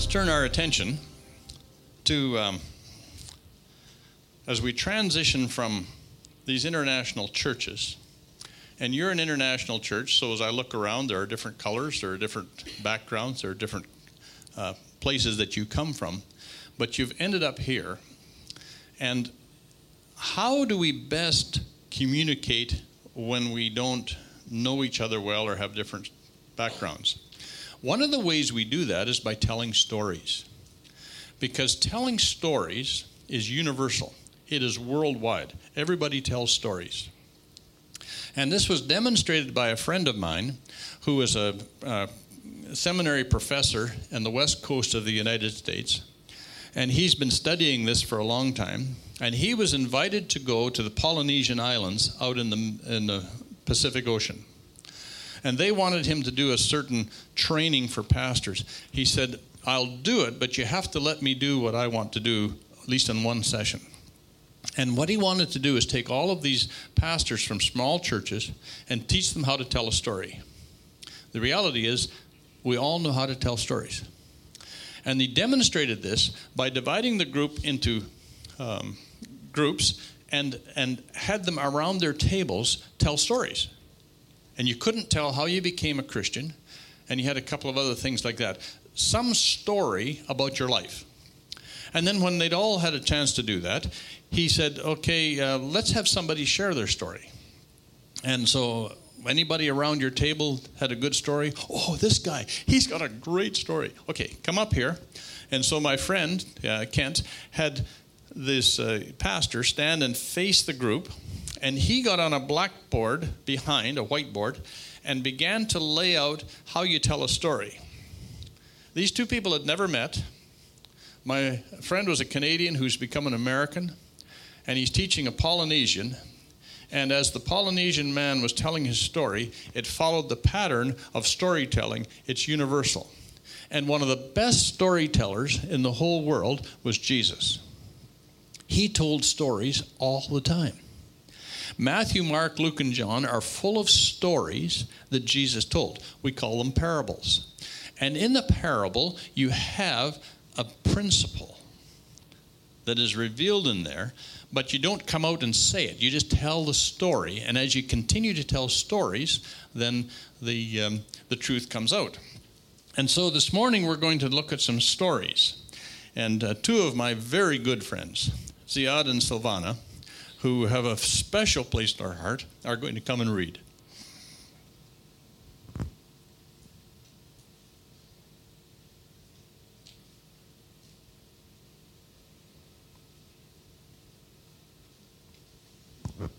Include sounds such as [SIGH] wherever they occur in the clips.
Let's turn our attention to um, as we transition from these international churches. And you're an international church, so as I look around, there are different colors, there are different backgrounds, there are different uh, places that you come from, but you've ended up here. And how do we best communicate when we don't know each other well or have different backgrounds? One of the ways we do that is by telling stories. Because telling stories is universal, it is worldwide. Everybody tells stories. And this was demonstrated by a friend of mine who was a, a seminary professor in the west coast of the United States. And he's been studying this for a long time. And he was invited to go to the Polynesian Islands out in the, in the Pacific Ocean and they wanted him to do a certain training for pastors. He said, I'll do it, but you have to let me do what I want to do, at least in one session. And what he wanted to do is take all of these pastors from small churches and teach them how to tell a story. The reality is, we all know how to tell stories. And he demonstrated this by dividing the group into um, groups and, and had them around their tables tell stories and you couldn't tell how you became a Christian, and you had a couple of other things like that. Some story about your life. And then when they'd all had a chance to do that, he said, okay, uh, let's have somebody share their story. And so anybody around your table had a good story? Oh, this guy, he's got a great story. Okay, come up here. And so my friend, uh, Kent, had this uh, pastor stand and face the group and he got on a blackboard behind, a whiteboard, and began to lay out how you tell a story. These two people had never met. My friend was a Canadian who's become an American, and he's teaching a Polynesian. And as the Polynesian man was telling his story, it followed the pattern of storytelling. It's universal. And one of the best storytellers in the whole world was Jesus. He told stories all the time. Matthew, Mark, Luke, and John are full of stories that Jesus told. We call them parables. And in the parable, you have a principle that is revealed in there, but you don't come out and say it. You just tell the story. And as you continue to tell stories, then the, um, the truth comes out. And so this morning, we're going to look at some stories. And uh, two of my very good friends, Ziad and Silvana, who have a special place in our heart are going to come and read.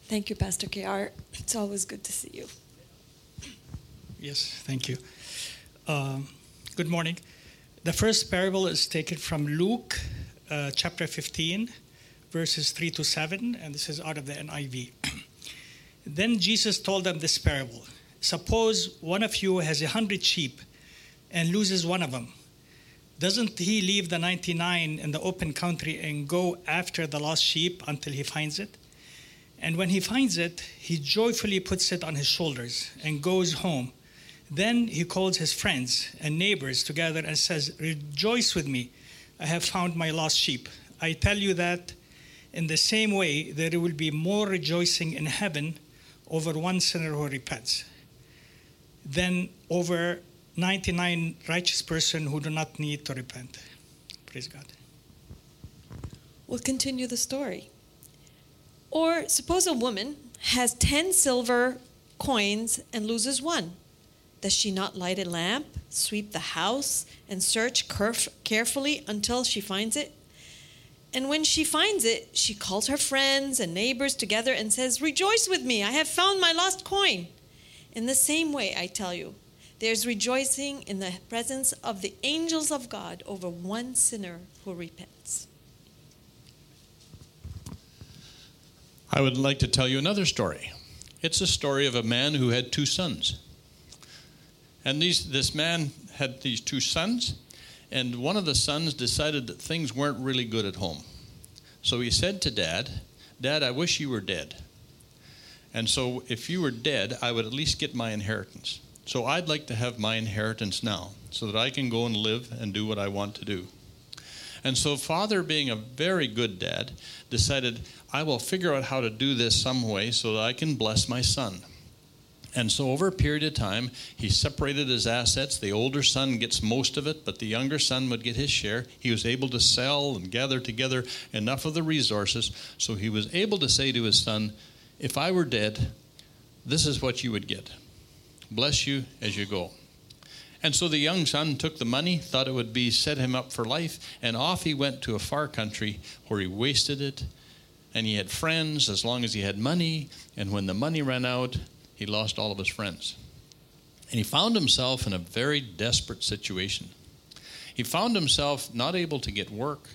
Thank you, Pastor KR. It's always good to see you. Yes, thank you. Um, good morning. The first parable is taken from Luke uh, chapter 15, verses 3 to 7, and this is out of the NIV. [CLEARS THROAT] then Jesus told them this parable Suppose one of you has a hundred sheep and loses one of them. Doesn't he leave the 99 in the open country and go after the lost sheep until he finds it? And when he finds it, he joyfully puts it on his shoulders and goes home. Then he calls his friends and neighbors together and says, Rejoice with me, I have found my lost sheep. I tell you that in the same way, there will be more rejoicing in heaven over one sinner who repents than over 99 righteous persons who do not need to repent. Praise God. We'll continue the story. Or suppose a woman has 10 silver coins and loses one. Does she not light a lamp, sweep the house, and search carefully until she finds it? And when she finds it, she calls her friends and neighbors together and says, Rejoice with me, I have found my lost coin. In the same way, I tell you, there's rejoicing in the presence of the angels of God over one sinner who repents. I would like to tell you another story. It's a story of a man who had two sons. And these, this man had these two sons, and one of the sons decided that things weren't really good at home. So he said to dad, Dad, I wish you were dead. And so if you were dead, I would at least get my inheritance. So I'd like to have my inheritance now so that I can go and live and do what I want to do. And so, father, being a very good dad, decided, I will figure out how to do this some way so that I can bless my son. And so, over a period of time, he separated his assets. The older son gets most of it, but the younger son would get his share. He was able to sell and gather together enough of the resources so he was able to say to his son, If I were dead, this is what you would get. Bless you as you go. And so the young son took the money, thought it would be set him up for life, and off he went to a far country where he wasted it. And he had friends as long as he had money, and when the money ran out, he lost all of his friends. And he found himself in a very desperate situation. He found himself not able to get work,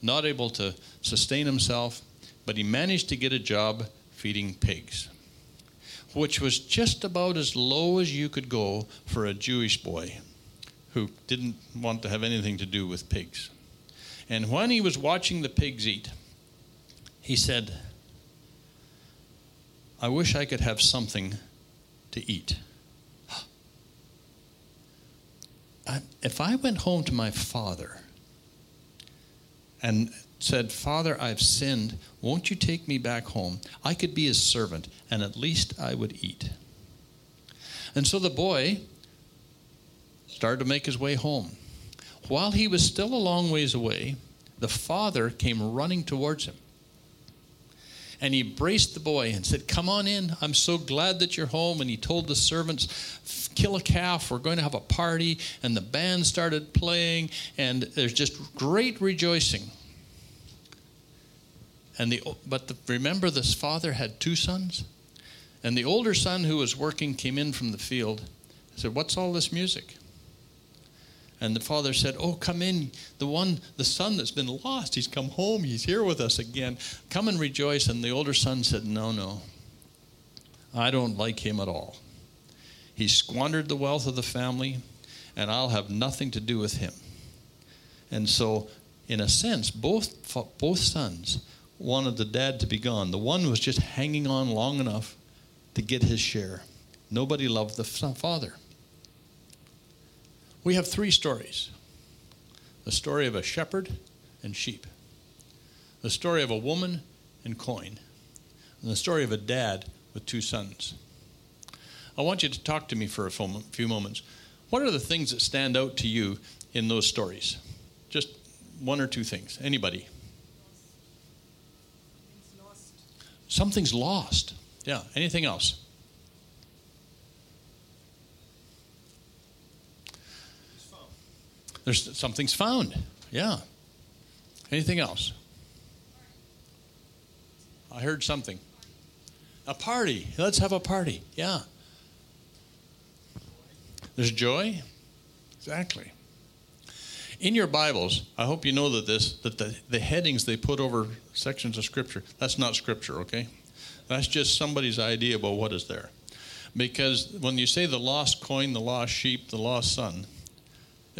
not able to sustain himself, but he managed to get a job feeding pigs which was just about as low as you could go for a Jewish boy who didn't want to have anything to do with pigs. And when he was watching the pigs eat, he said, I wish I could have something to eat. If I went home to my father and said, Father, I've sinned. Won't you take me back home? I could be his servant, and at least I would eat. And so the boy started to make his way home. While he was still a long ways away, the father came running towards him. And he embraced the boy and said, Come on in. I'm so glad that you're home. And he told the servants, Kill a calf. We're going to have a party. And the band started playing. And there's just great rejoicing. And the, but the, remember, this father had two sons. And the older son who was working came in from the field. And said, What's all this music? And the father said, Oh, come in. The one, the son that's been lost, he's come home. He's here with us again. Come and rejoice. And the older son said, No, no. I don't like him at all. He squandered the wealth of the family, and I'll have nothing to do with him. And so, in a sense, both, both sons wanted the dad to be gone. The one was just hanging on long enough to get his share. Nobody loved the father. We have three stories the story of a shepherd and sheep, the story of a woman and coin, and the story of a dad with two sons. I want you to talk to me for a few moments. What are the things that stand out to you in those stories? Just one or two things. Anybody? Something's lost. Yeah. Anything else? There's something's found. Yeah. Anything else? I heard something. A party. Let's have a party. Yeah. There's joy. Exactly. In your Bibles, I hope you know that this that the, the headings they put over sections of scripture, that's not scripture, okay? That's just somebody's idea about what is there. Because when you say the lost coin, the lost sheep, the lost son,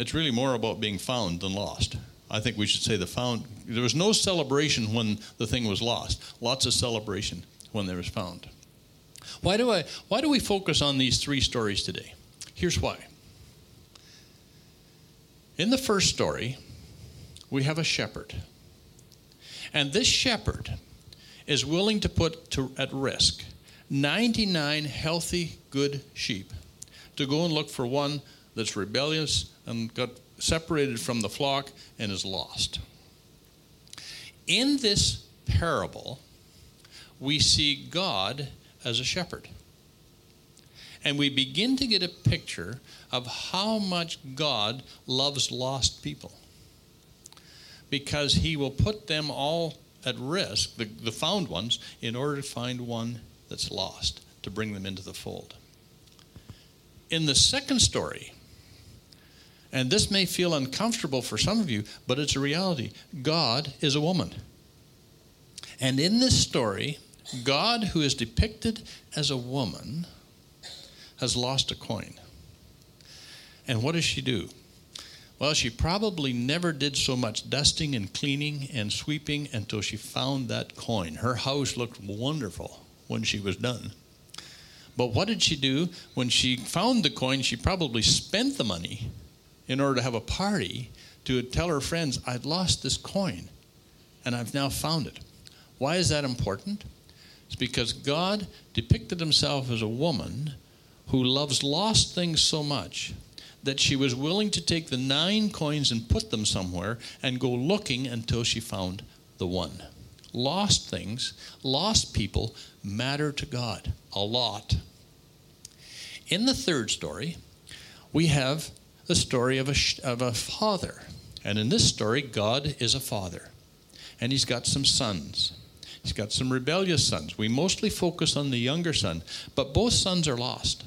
it's really more about being found than lost. I think we should say the found. There was no celebration when the thing was lost. Lots of celebration when there was found. Why do I? Why do we focus on these three stories today? Here's why. In the first story, we have a shepherd. And this shepherd is willing to put to, at risk 99 healthy, good sheep to go and look for one that's rebellious and got separated from the flock and is lost. In this parable, we see God as a shepherd. And we begin to get a picture of how much God loves lost people. because he will put them all at risk, the, the found ones, in order to find one that's lost, to bring them into the fold. In the second story, and this may feel uncomfortable for some of you, but it's a reality. God is a woman. And in this story, God, who is depicted as a woman, has lost a coin. And what does she do? Well, she probably never did so much dusting and cleaning and sweeping until she found that coin. Her house looked wonderful when she was done. But what did she do? When she found the coin, she probably spent the money in order to have a party to tell her friends, I'd lost this coin and I've now found it. Why is that important? It's because God depicted himself as a woman who loves lost things so much that she was willing to take the nine coins and put them somewhere and go looking until she found the one. Lost things, lost people matter to God a lot. In the third story, we have the story of a, of a father. And in this story, God is a father. And he's got some sons. He's got some rebellious sons. We mostly focus on the younger son, but both sons are lost.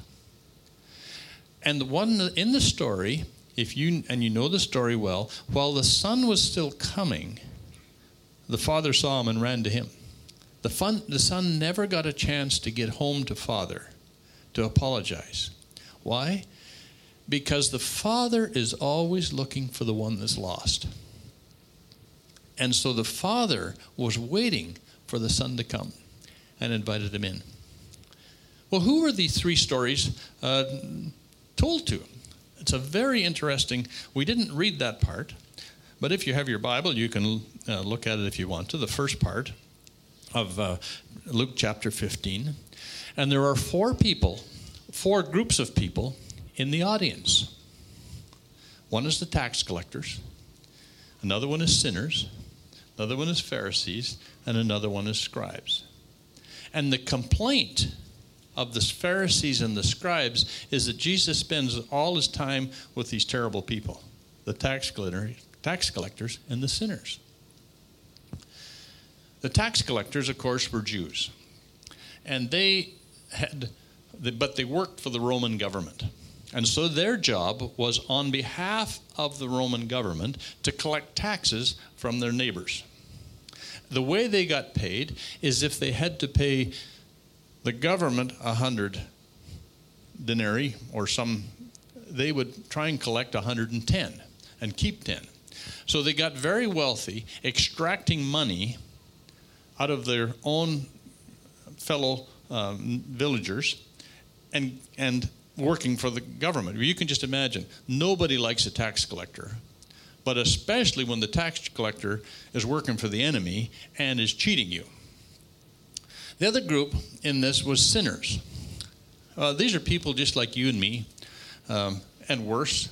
And the one in the story, if you and you know the story well, while the son was still coming, the father saw him and ran to him. The, fun, the son never got a chance to get home to father to apologize. Why? Because the father is always looking for the one that's lost. And so the father was waiting for the son to come and invited him in. Well, who are these three stories uh, told to? It's a very interesting, we didn't read that part, but if you have your Bible, you can uh, look at it if you want to, the first part of uh, Luke chapter 15. And there are four people, four groups of people in the audience. One is the tax collectors, another one is sinners, another one is Pharisees, and another one is scribes. And the complaint of the Pharisees and the scribes is that Jesus spends all his time with these terrible people the tax, tax collectors and the sinners. The tax collectors, of course, were Jews. And they had, but they worked for the Roman government. And so their job was on behalf of the Roman government to collect taxes from their neighbors. The way they got paid is if they had to pay the government a hundred denarii or some, they would try and collect 110 and keep 10. So they got very wealthy, extracting money out of their own fellow um, villagers and, and working for the government. You can just imagine, nobody likes a tax collector, but especially when the tax collector is working for the enemy and is cheating you. The other group in this was sinners. Uh, these are people just like you and me, um, and worse.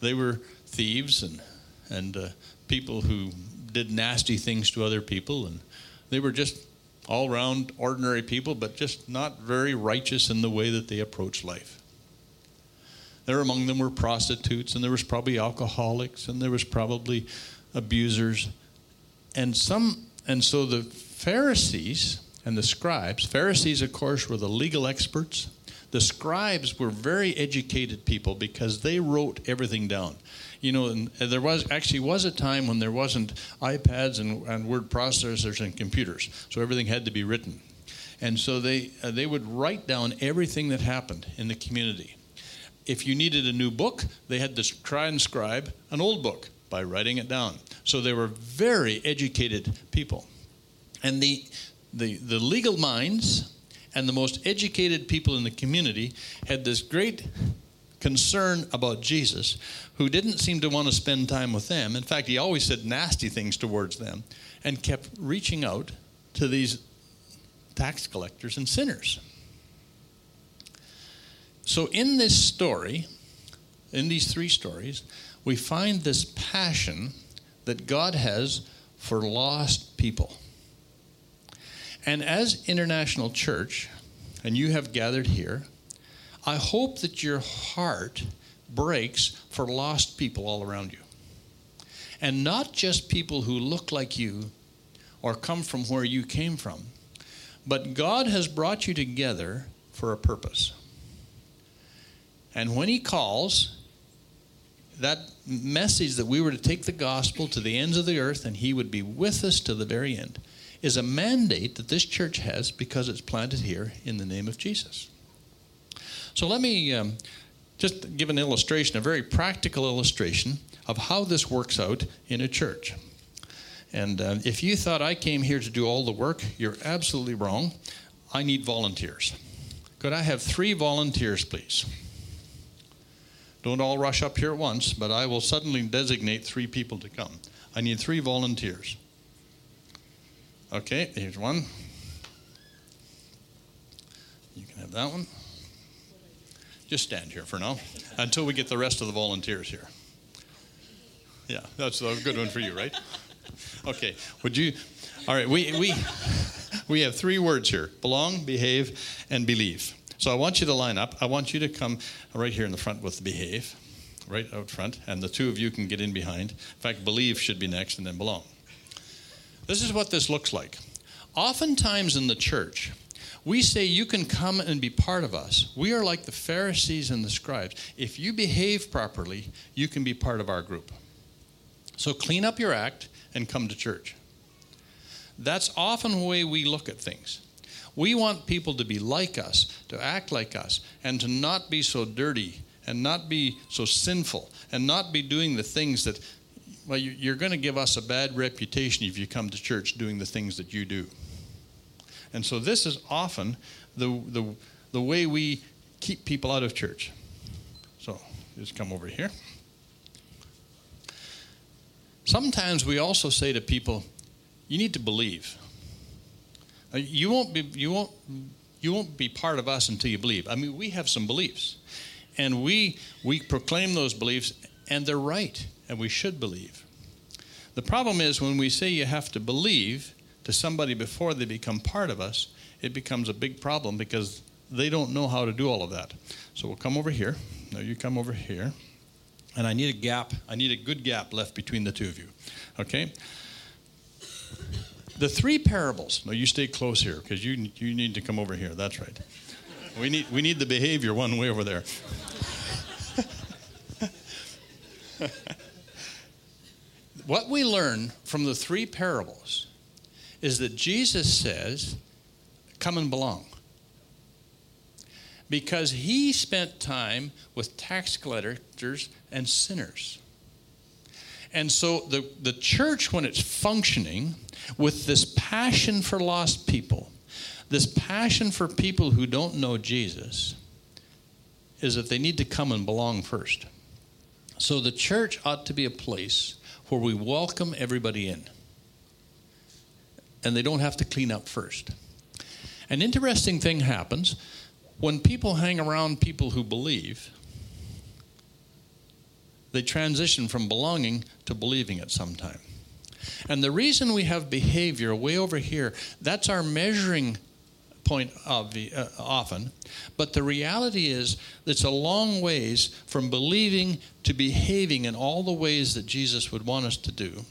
They were thieves and and uh, people who did nasty things to other people, and they were just all around ordinary people, but just not very righteous in the way that they approached life. There among them were prostitutes, and there was probably alcoholics, and there was probably abusers, and some. And so the Pharisees and the scribes. Pharisees, of course, were the legal experts. The scribes were very educated people because they wrote everything down. You know, and there was actually was a time when there wasn't iPads and, and word processors and computers, so everything had to be written. And so they uh, they would write down everything that happened in the community. If you needed a new book, they had to transcribe an old book by writing it down. So they were very educated people. And the the, the legal minds and the most educated people in the community had this great concern about Jesus, who didn't seem to want to spend time with them. In fact, he always said nasty things towards them and kept reaching out to these tax collectors and sinners. So, in this story, in these three stories, we find this passion that God has for lost people. And as International Church, and you have gathered here, I hope that your heart breaks for lost people all around you. And not just people who look like you or come from where you came from, but God has brought you together for a purpose. And when He calls, that message that we were to take the gospel to the ends of the earth and He would be with us to the very end is a mandate that this church has because it's planted here in the name of Jesus. So let me um, just give an illustration, a very practical illustration of how this works out in a church. And uh, if you thought I came here to do all the work, you're absolutely wrong. I need volunteers. Could I have three volunteers, please? Don't all rush up here at once, but I will suddenly designate three people to come. I need three volunteers. Okay, here's one. You can have that one. Just stand here for now until we get the rest of the volunteers here. Yeah, that's a good one for you, right? Okay, would you? All right, we, we, we have three words here belong, behave, and believe. So I want you to line up. I want you to come right here in the front with behave, right out front, and the two of you can get in behind. In fact, believe should be next and then belong. This is what this looks like. Oftentimes in the church, we say you can come and be part of us. We are like the Pharisees and the scribes. If you behave properly, you can be part of our group. So clean up your act and come to church. That's often the way we look at things. We want people to be like us, to act like us, and to not be so dirty and not be so sinful and not be doing the things that well, you're going to give us a bad reputation if you come to church doing the things that you do. And so this is often the, the, the way we keep people out of church. So just come over here. Sometimes we also say to people, you need to believe. Uh, you won't be, you won't, you won't be part of us until you believe. I mean, we have some beliefs. And we, we proclaim those beliefs, and they're right and we should believe. The problem is when we say you have to believe to somebody before they become part of us, it becomes a big problem because they don't know how to do all of that. So we'll come over here. No, you come over here. And I need a gap. I need a good gap left between the two of you. Okay? The three parables. No, you stay close here because you, you need to come over here. That's right. We need, we need the behavior one way over there. [LAUGHS] what we learn from the three parables is that Jesus says, Come and belong. Because he spent time with tax collectors and sinners. And so the, the church, when it's functioning with this passion for lost people, this passion for people who don't know Jesus, is that they need to come and belong first. So the church ought to be a place where we welcome everybody in. And they don't have to clean up first. An interesting thing happens when people hang around people who believe, they transition from belonging to believing at some time. And the reason we have behavior way over here, that's our measuring point of the, uh, often. But the reality is, it's a long ways from believing to behaving in all the ways that Jesus would want us to do.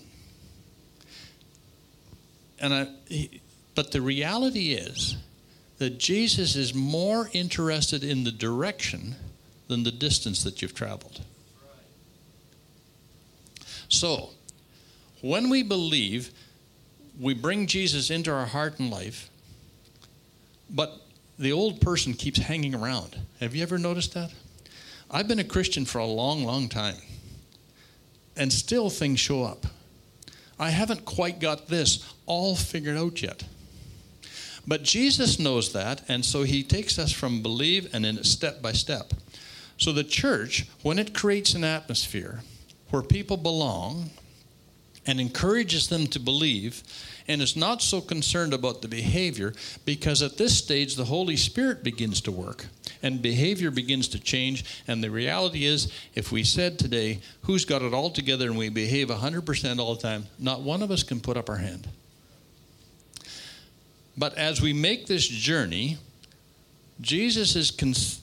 And I, but the reality is that Jesus is more interested in the direction than the distance that you've traveled. So, when we believe, we bring Jesus into our heart and life, but the old person keeps hanging around. Have you ever noticed that? I've been a Christian for a long, long time, and still things show up. I haven't quite got this all figured out yet. But Jesus knows that, and so he takes us from believe and then step by step. So the church, when it creates an atmosphere where people belong and encourages them to believe, and is not so concerned about the behavior because at this stage the Holy Spirit begins to work and behavior begins to change. And the reality is, if we said today, who's got it all together and we behave 100% all the time, not one of us can put up our hand. But as we make this journey, Jesus is,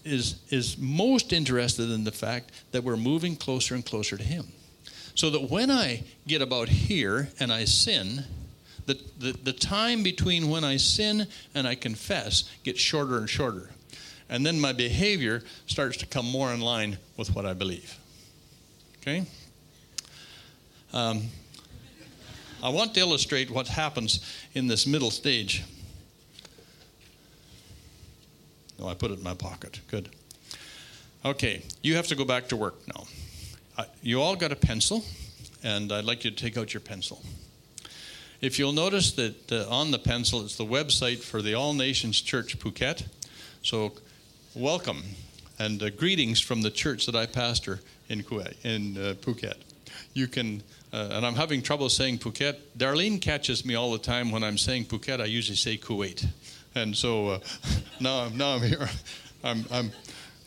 is, is most interested in the fact that we're moving closer and closer to Him. So that when I get about here and I sin, the, the, the time between when I sin and I confess gets shorter and shorter. And then my behavior starts to come more in line with what I believe. Okay? Um, I want to illustrate what happens in this middle stage. Oh, I put it in my pocket. Good. Okay, you have to go back to work now. Uh, you all got a pencil, and I'd like you to take out your pencil. If you'll notice that uh, on the pencil, it's the website for the All Nations Church Phuket. So, welcome and uh, greetings from the church that I pastor in, Kuwait, in uh, Phuket. You can, uh, and I'm having trouble saying Phuket. Darlene catches me all the time when I'm saying Phuket. I usually say Kuwait, and so now, now I'm here. [LAUGHS] I'm, I'm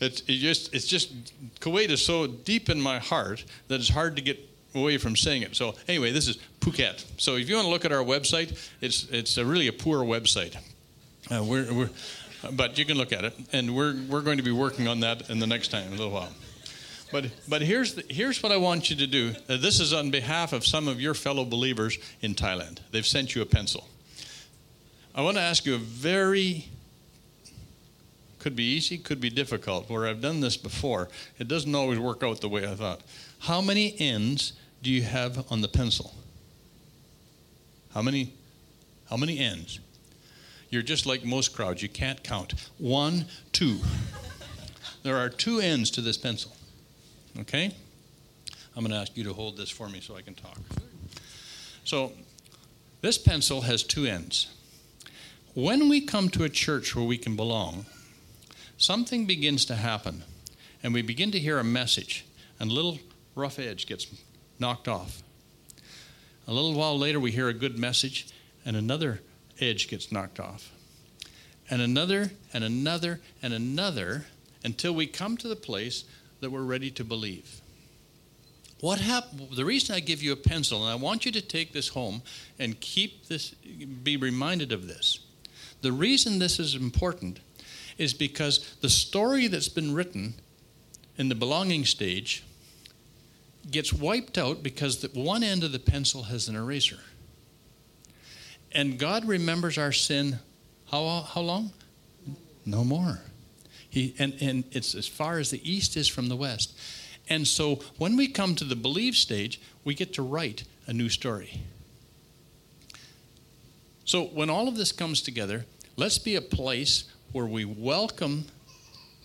it's it just it's just Kuwait is so deep in my heart that it's hard to get away from saying it. So anyway, this is Phuket. So if you want to look at our website, it's it's a really a poor website. Uh, we're, we're, but you can look at it, and we're we're going to be working on that in the next time, in a little while. But but here's the, here's what I want you to do. Uh, this is on behalf of some of your fellow believers in Thailand. They've sent you a pencil. I want to ask you a very could be easy, could be difficult. Where I've done this before, it doesn't always work out the way I thought. How many ends do you have on the pencil? How many? How many ends? You're just like most crowds. You can't count. One, two. there are two ends to this pencil. Okay? I'm going to ask you to hold this for me so I can talk. So, this pencil has two ends. When we come to a church where we can belong, something begins to happen, and we begin to hear a message, and a little rough edge gets knocked off. A little while later, we hear a good message, and another edge gets knocked off. And another, and another, and another, until we come to the place that we're ready to believe. What happened? The reason I give you a pencil, and I want you to take this home and keep this, be reminded of this. The reason this is important is because the story that's been written in the belonging stage gets wiped out because the one end of the pencil has an eraser. And God remembers our sin how, how long? No more. He, and, and it's as far as the east is from the west. And so when we come to the believe stage, we get to write a new story. So when all of this comes together, let's be a place where we welcome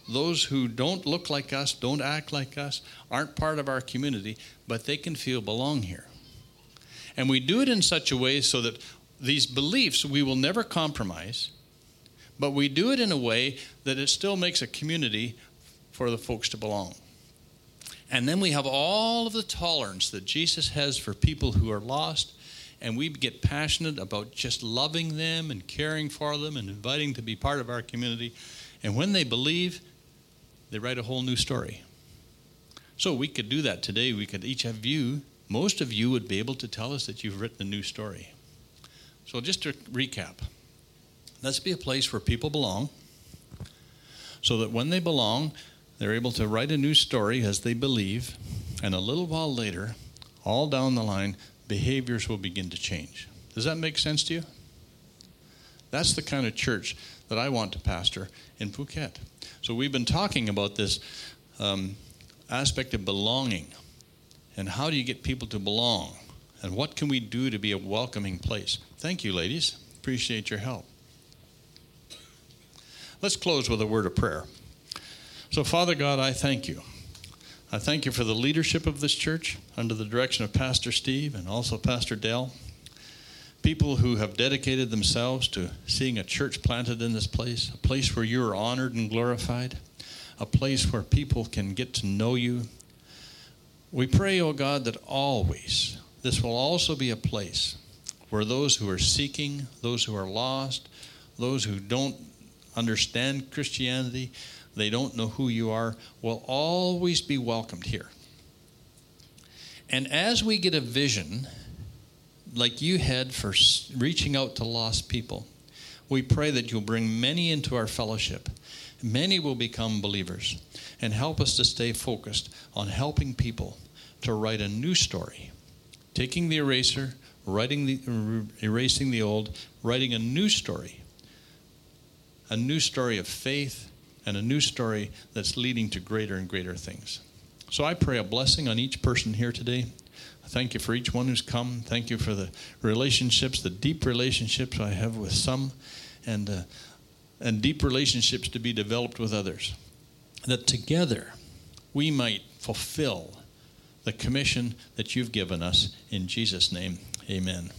those who don't look like us, don't act like us, aren't part of our community, but they can feel belong here. And we do it in such a way so that these beliefs we will never compromise, but we do it in a way that it still makes a community for the folks to belong. And then we have all of the tolerance that Jesus has for people who are lost, and we get passionate about just loving them and caring for them and inviting to be part of our community. And when they believe, they write a whole new story. So we could do that today. We could each have you, most of you would be able to tell us that you've written a new story. So just to recap, let's be a place where people belong so that when they belong, they're able to write a new story as they believe, and a little while later, all down the line, behaviors will begin to change. Does that make sense to you? That's the kind of church that I want to pastor in Phuket. So we've been talking about this um, aspect of belonging and how do you get people to belong and what can we do to be a welcoming place. Thank you, ladies. Appreciate your help. Let's close with a word of prayer. So, Father God, I thank you. I thank you for the leadership of this church under the direction of Pastor Steve and also Pastor Dell. People who have dedicated themselves to seeing a church planted in this place, a place where you are honored and glorified, a place where people can get to know you. We pray, O oh God, that always this will also be a place where those who are seeking, those who are lost, those who don't understand Christianity, they don't know who you are, will always be welcomed here. And as we get a vision, like you had for reaching out to lost people, we pray that you'll bring many into our fellowship. Many will become believers and help us to stay focused on helping people to write a new story, taking the eraser, writing the, er, erasing the old, writing a new story, a new story of faith, and a new story that's leading to greater and greater things. So I pray a blessing on each person here today. Thank you for each one who's come. Thank you for the relationships, the deep relationships I have with some, and uh, and deep relationships to be developed with others. That together we might fulfill the commission that you've given us. In Jesus' name, amen.